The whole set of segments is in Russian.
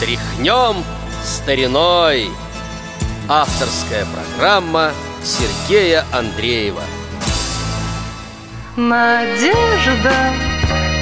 Тряхнем стариной. Авторская программа Сергея Андреева. Надежда,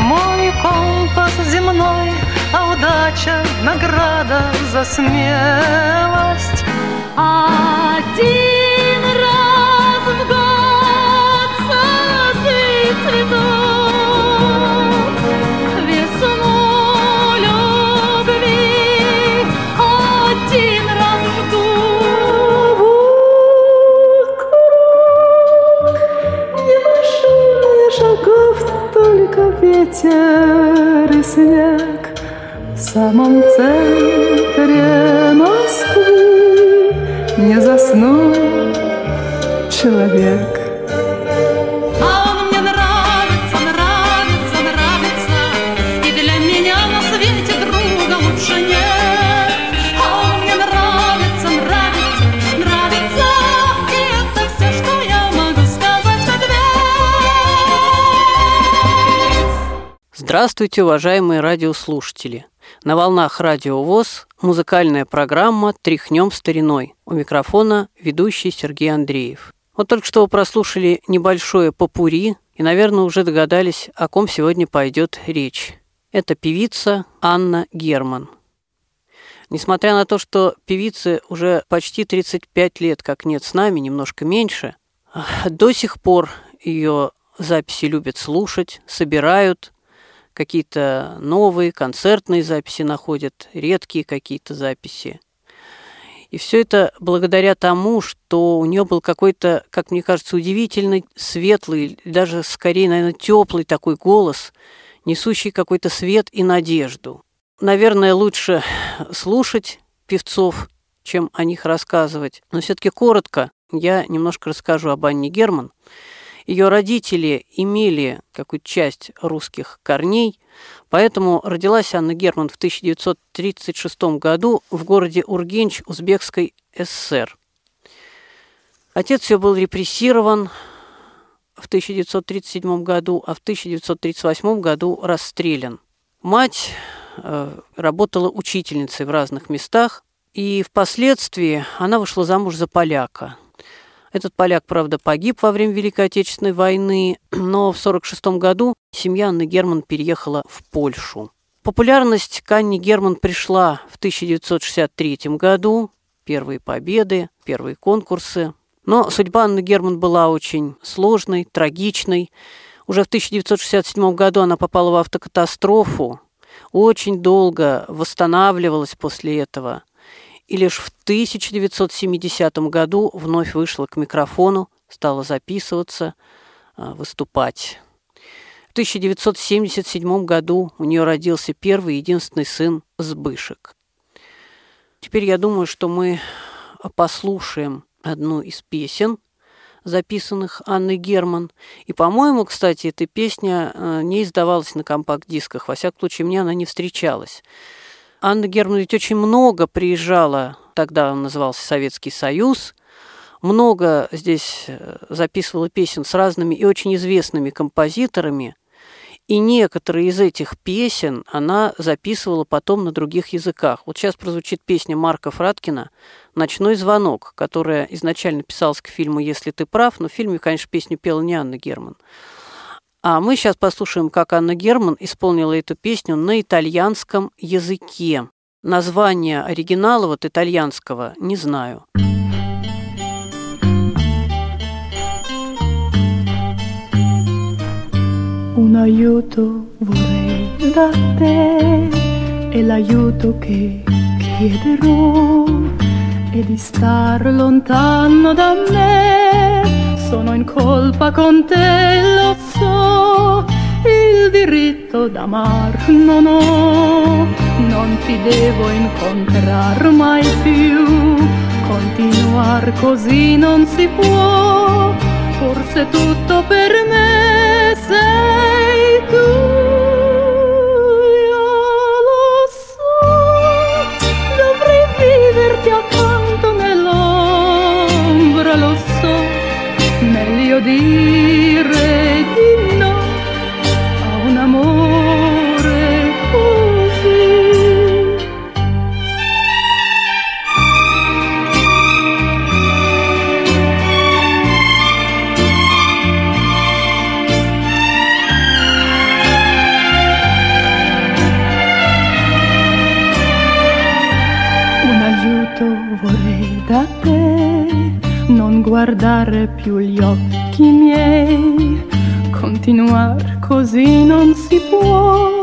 мой компас земной А удача — награда за смелость. Один раз в год сады цветут что я могу сказать в ответ. Здравствуйте, уважаемые радиослушатели! На волнах Радио ВОЗ музыкальная программа «Тряхнем стариной». У микрофона ведущий Сергей Андреев. Вот только что вы прослушали небольшое попури и, наверное, уже догадались, о ком сегодня пойдет речь. Это певица Анна Герман. Несмотря на то, что певице уже почти 35 лет, как нет с нами, немножко меньше, до сих пор ее записи любят слушать, собирают, какие-то новые концертные записи находят, редкие какие-то записи. И все это благодаря тому, что у нее был какой-то, как мне кажется, удивительный, светлый, даже скорее, наверное, теплый такой голос, несущий какой-то свет и надежду. Наверное, лучше слушать певцов, чем о них рассказывать. Но все-таки коротко я немножко расскажу об Анне Герман. Ее родители имели какую-то часть русских корней, поэтому родилась Анна Герман в 1936 году в городе Ургенч Узбекской ССР. Отец ее был репрессирован в 1937 году, а в 1938 году расстрелян. Мать э, работала учительницей в разных местах, и впоследствии она вышла замуж за поляка. Этот поляк, правда, погиб во время Великой Отечественной войны, но в 1946 году семья Анны Герман переехала в Польшу. Популярность к Герман пришла в 1963 году. Первые победы, первые конкурсы. Но судьба Анны Герман была очень сложной, трагичной. Уже в 1967 году она попала в автокатастрофу, очень долго восстанавливалась после этого – и лишь в 1970 году вновь вышла к микрофону, стала записываться, а, выступать. В 1977 году у нее родился первый единственный сын Сбышек. Теперь я думаю, что мы послушаем одну из песен, записанных Анной Герман. И, по-моему, кстати, эта песня а, не издавалась на компакт-дисках. Во всяком случае, мне она не встречалась. Анна Герман ведь очень много приезжала, тогда он назывался Советский Союз, много здесь э, записывала песен с разными и очень известными композиторами, и некоторые из этих песен она записывала потом на других языках. Вот сейчас прозвучит песня Марка Фраткина «Ночной звонок», которая изначально писалась к фильму «Если ты прав», но в фильме, конечно, песню пела не Анна Герман. А мы сейчас послушаем, как Анна Герман исполнила эту песню на итальянском языке. Название оригинала вот итальянского не знаю. Un aiuto vorrei da te e l'aiuto che chiederò è di star lontano da me. Sono in colpa con te, lo so, il diritto d'amar non ho, non ti devo incontrar mai più. Continuar così non si può, forse tutto per me sei tu. Da te, non guardare più gli occhi miei, continuare così non si può,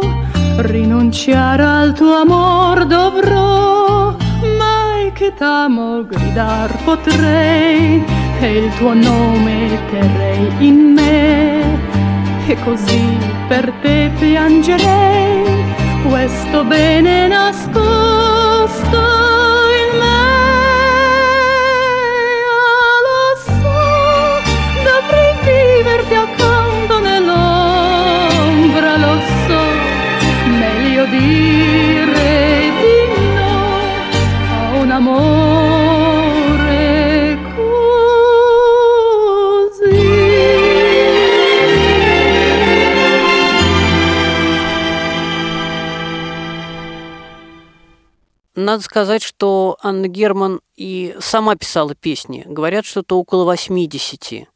rinunciare al tuo amor dovrò, mai che t'amo gridar potrei, e il tuo nome terrei in me, e così per te piangerei questo bene nascosto dire di no a un amore così. Надо сказать, что Анна Герман и сама писала песни. Говорят, что-то около 80.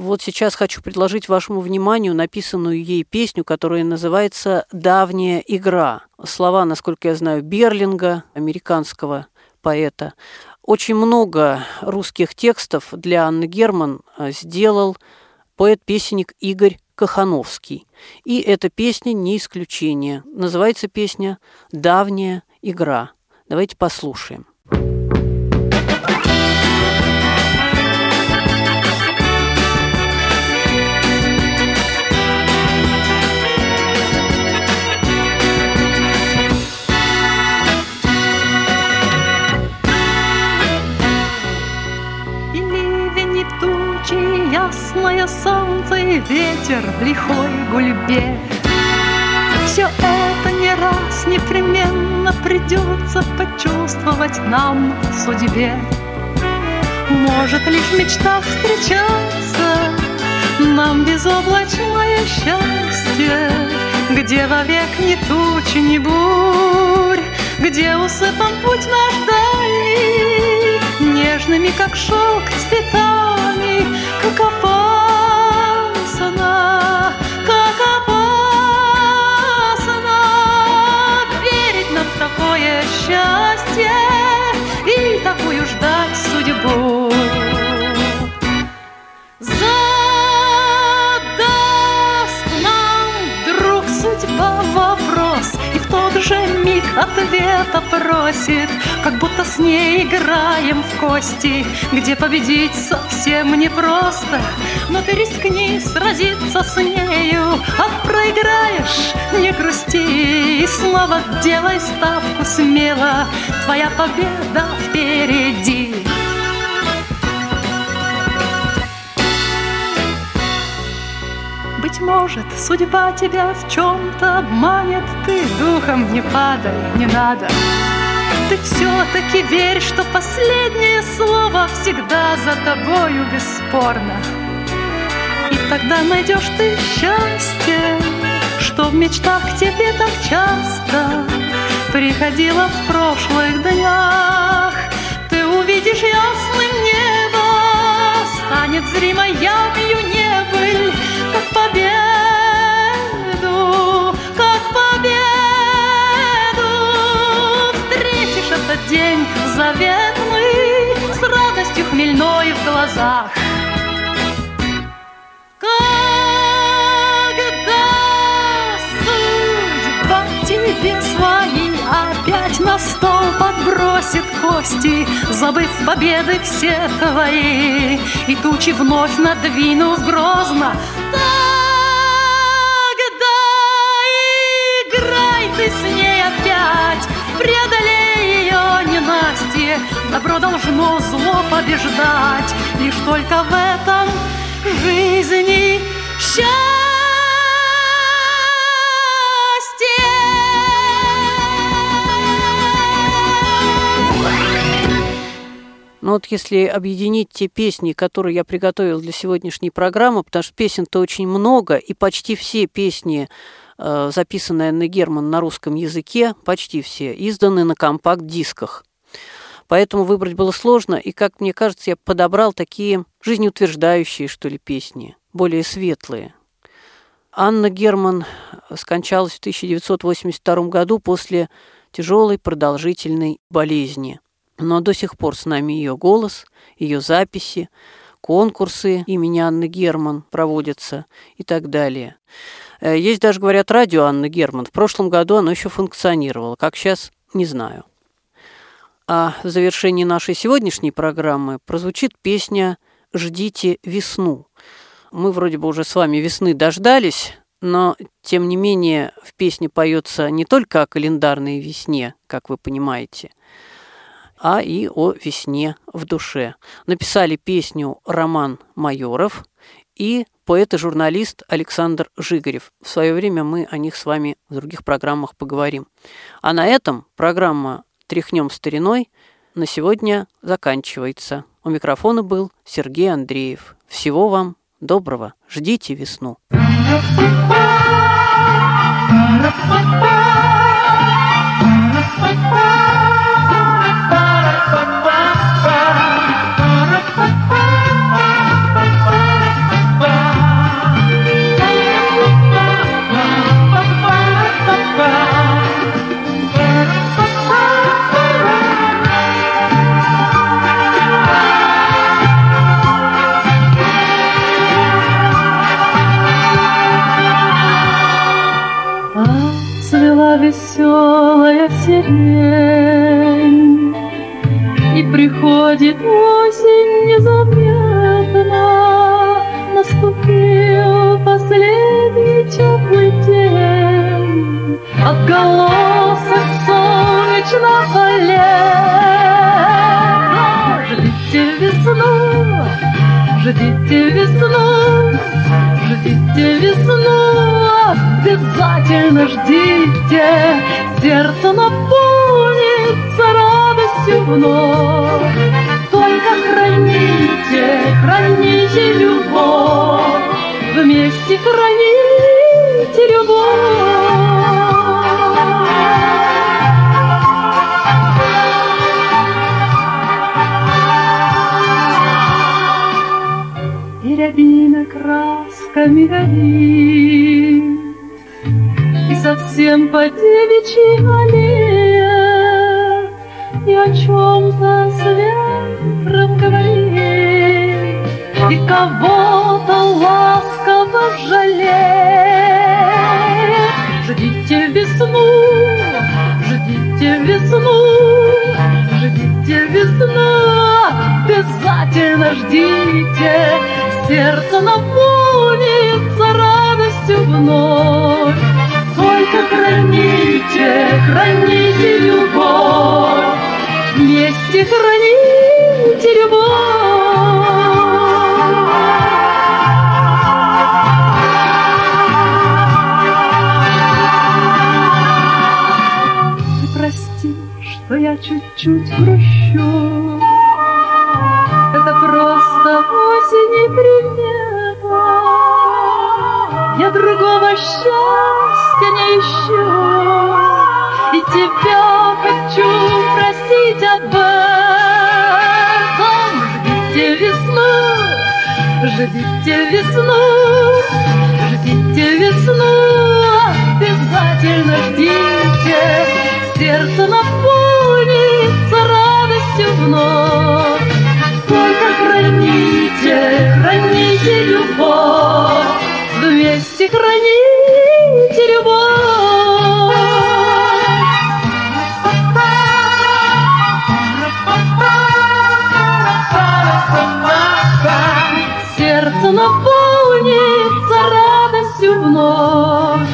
Вот сейчас хочу предложить вашему вниманию написанную ей песню, которая называется «Давняя игра». Слова, насколько я знаю, Берлинга, американского поэта. Очень много русских текстов для Анны Герман э, сделал поэт-песенник Игорь Кахановский. И эта песня не исключение. Называется песня «Давняя игра». Давайте послушаем. И и ветер в лихой гульбе. Все это не раз непременно придется почувствовать нам в судьбе. Может лишь мечтах встречаться нам безоблачное счастье, где вовек ни туч, ни бурь, где усыпан путь наш дальний, нежными, как шелк, цветами, миг ответа просит Как будто с ней играем в кости Где победить совсем непросто Но ты рискни сразиться с нею А проиграешь, не грусти. И снова делай ставку смело Твоя победа впереди Быть может, судьба тебя в чем-то обманет, Ты духом не падай, не надо. Ты все-таки верь, что последнее слово Всегда за тобою бесспорно. И тогда найдешь ты счастье, Что в мечтах к тебе так часто Приходило в прошлых днях. Ты увидишь ясным небо, Станет зримой явью небыль, Как победу, заветный С радостью хмельной в глазах. Когда судьба тебе свои опять на стол подбросит кости, Забыв победы все твои, И тучи вновь надвинув грозно, Тогда играй ты с ней опять, Преодолей ее ненастье, Добро должно зло побеждать, Лишь только в этом жизни счастье. Ну вот если объединить те песни, которые я приготовил для сегодняшней программы, потому что песен-то очень много, и почти все песни, э, записанные Анной Герман на русском языке, почти все, изданы на компакт-дисках. Поэтому выбрать было сложно, и, как мне кажется, я подобрал такие жизнеутверждающие, что ли, песни, более светлые. Анна Герман скончалась в 1982 году после тяжелой продолжительной болезни. но до сих пор с нами ее голос, ее записи, конкурсы имени Анны Герман проводятся и так далее. Э, есть даже, говорят, радио Анны Герман. В прошлом году оно еще функционировало. Как сейчас, не знаю. А в завершении нашей сегодняшней программы прозвучит песня «Ждите весну». Мы вроде бы уже с вами весны дождались, но, тем не менее, в песне поется не только о календарной весне, как вы понимаете, а и о весне в душе. Написали песню Роман Майоров и поэт и журналист Александр Жигарев. В свое время мы о них с вами в других программах поговорим. А на этом программа «Тряхнем стариной» на сегодня заканчивается. У микрофона был Сергей Андреев. Всего вам доброго. Ждите весну. Цвела лета. Ждите весну, ждите весну, ждите весну, обязательно ждите, сердце наполнится радостью вновь. Только храните, храните любовь, вместе храните любовь. Горит, И совсем по девичьей аллее, И о чем-то с ветром говорит, И кого-то ласково жалеет. Ждите весну, ждите весну, ждите весну, обязательно ждите, сердце наполнится радостью вновь. Только храните, храните любовь, вместе храните любовь. Прости, что я чуть-чуть грущу, это просто осень и примета. Другого счастья не ищу, И тебя хочу просить об этом. Ждите весну, ждите весну, ждите весну, обязательно ждите, сердце наполнится радостью вновь. Только храните, храните любовь, вместе храните любовь. Сердце наполнится радостью вновь.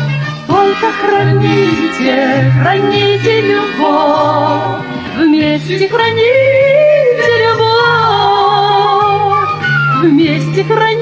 Только храните, храните любовь, вместе храните любовь, вместе храните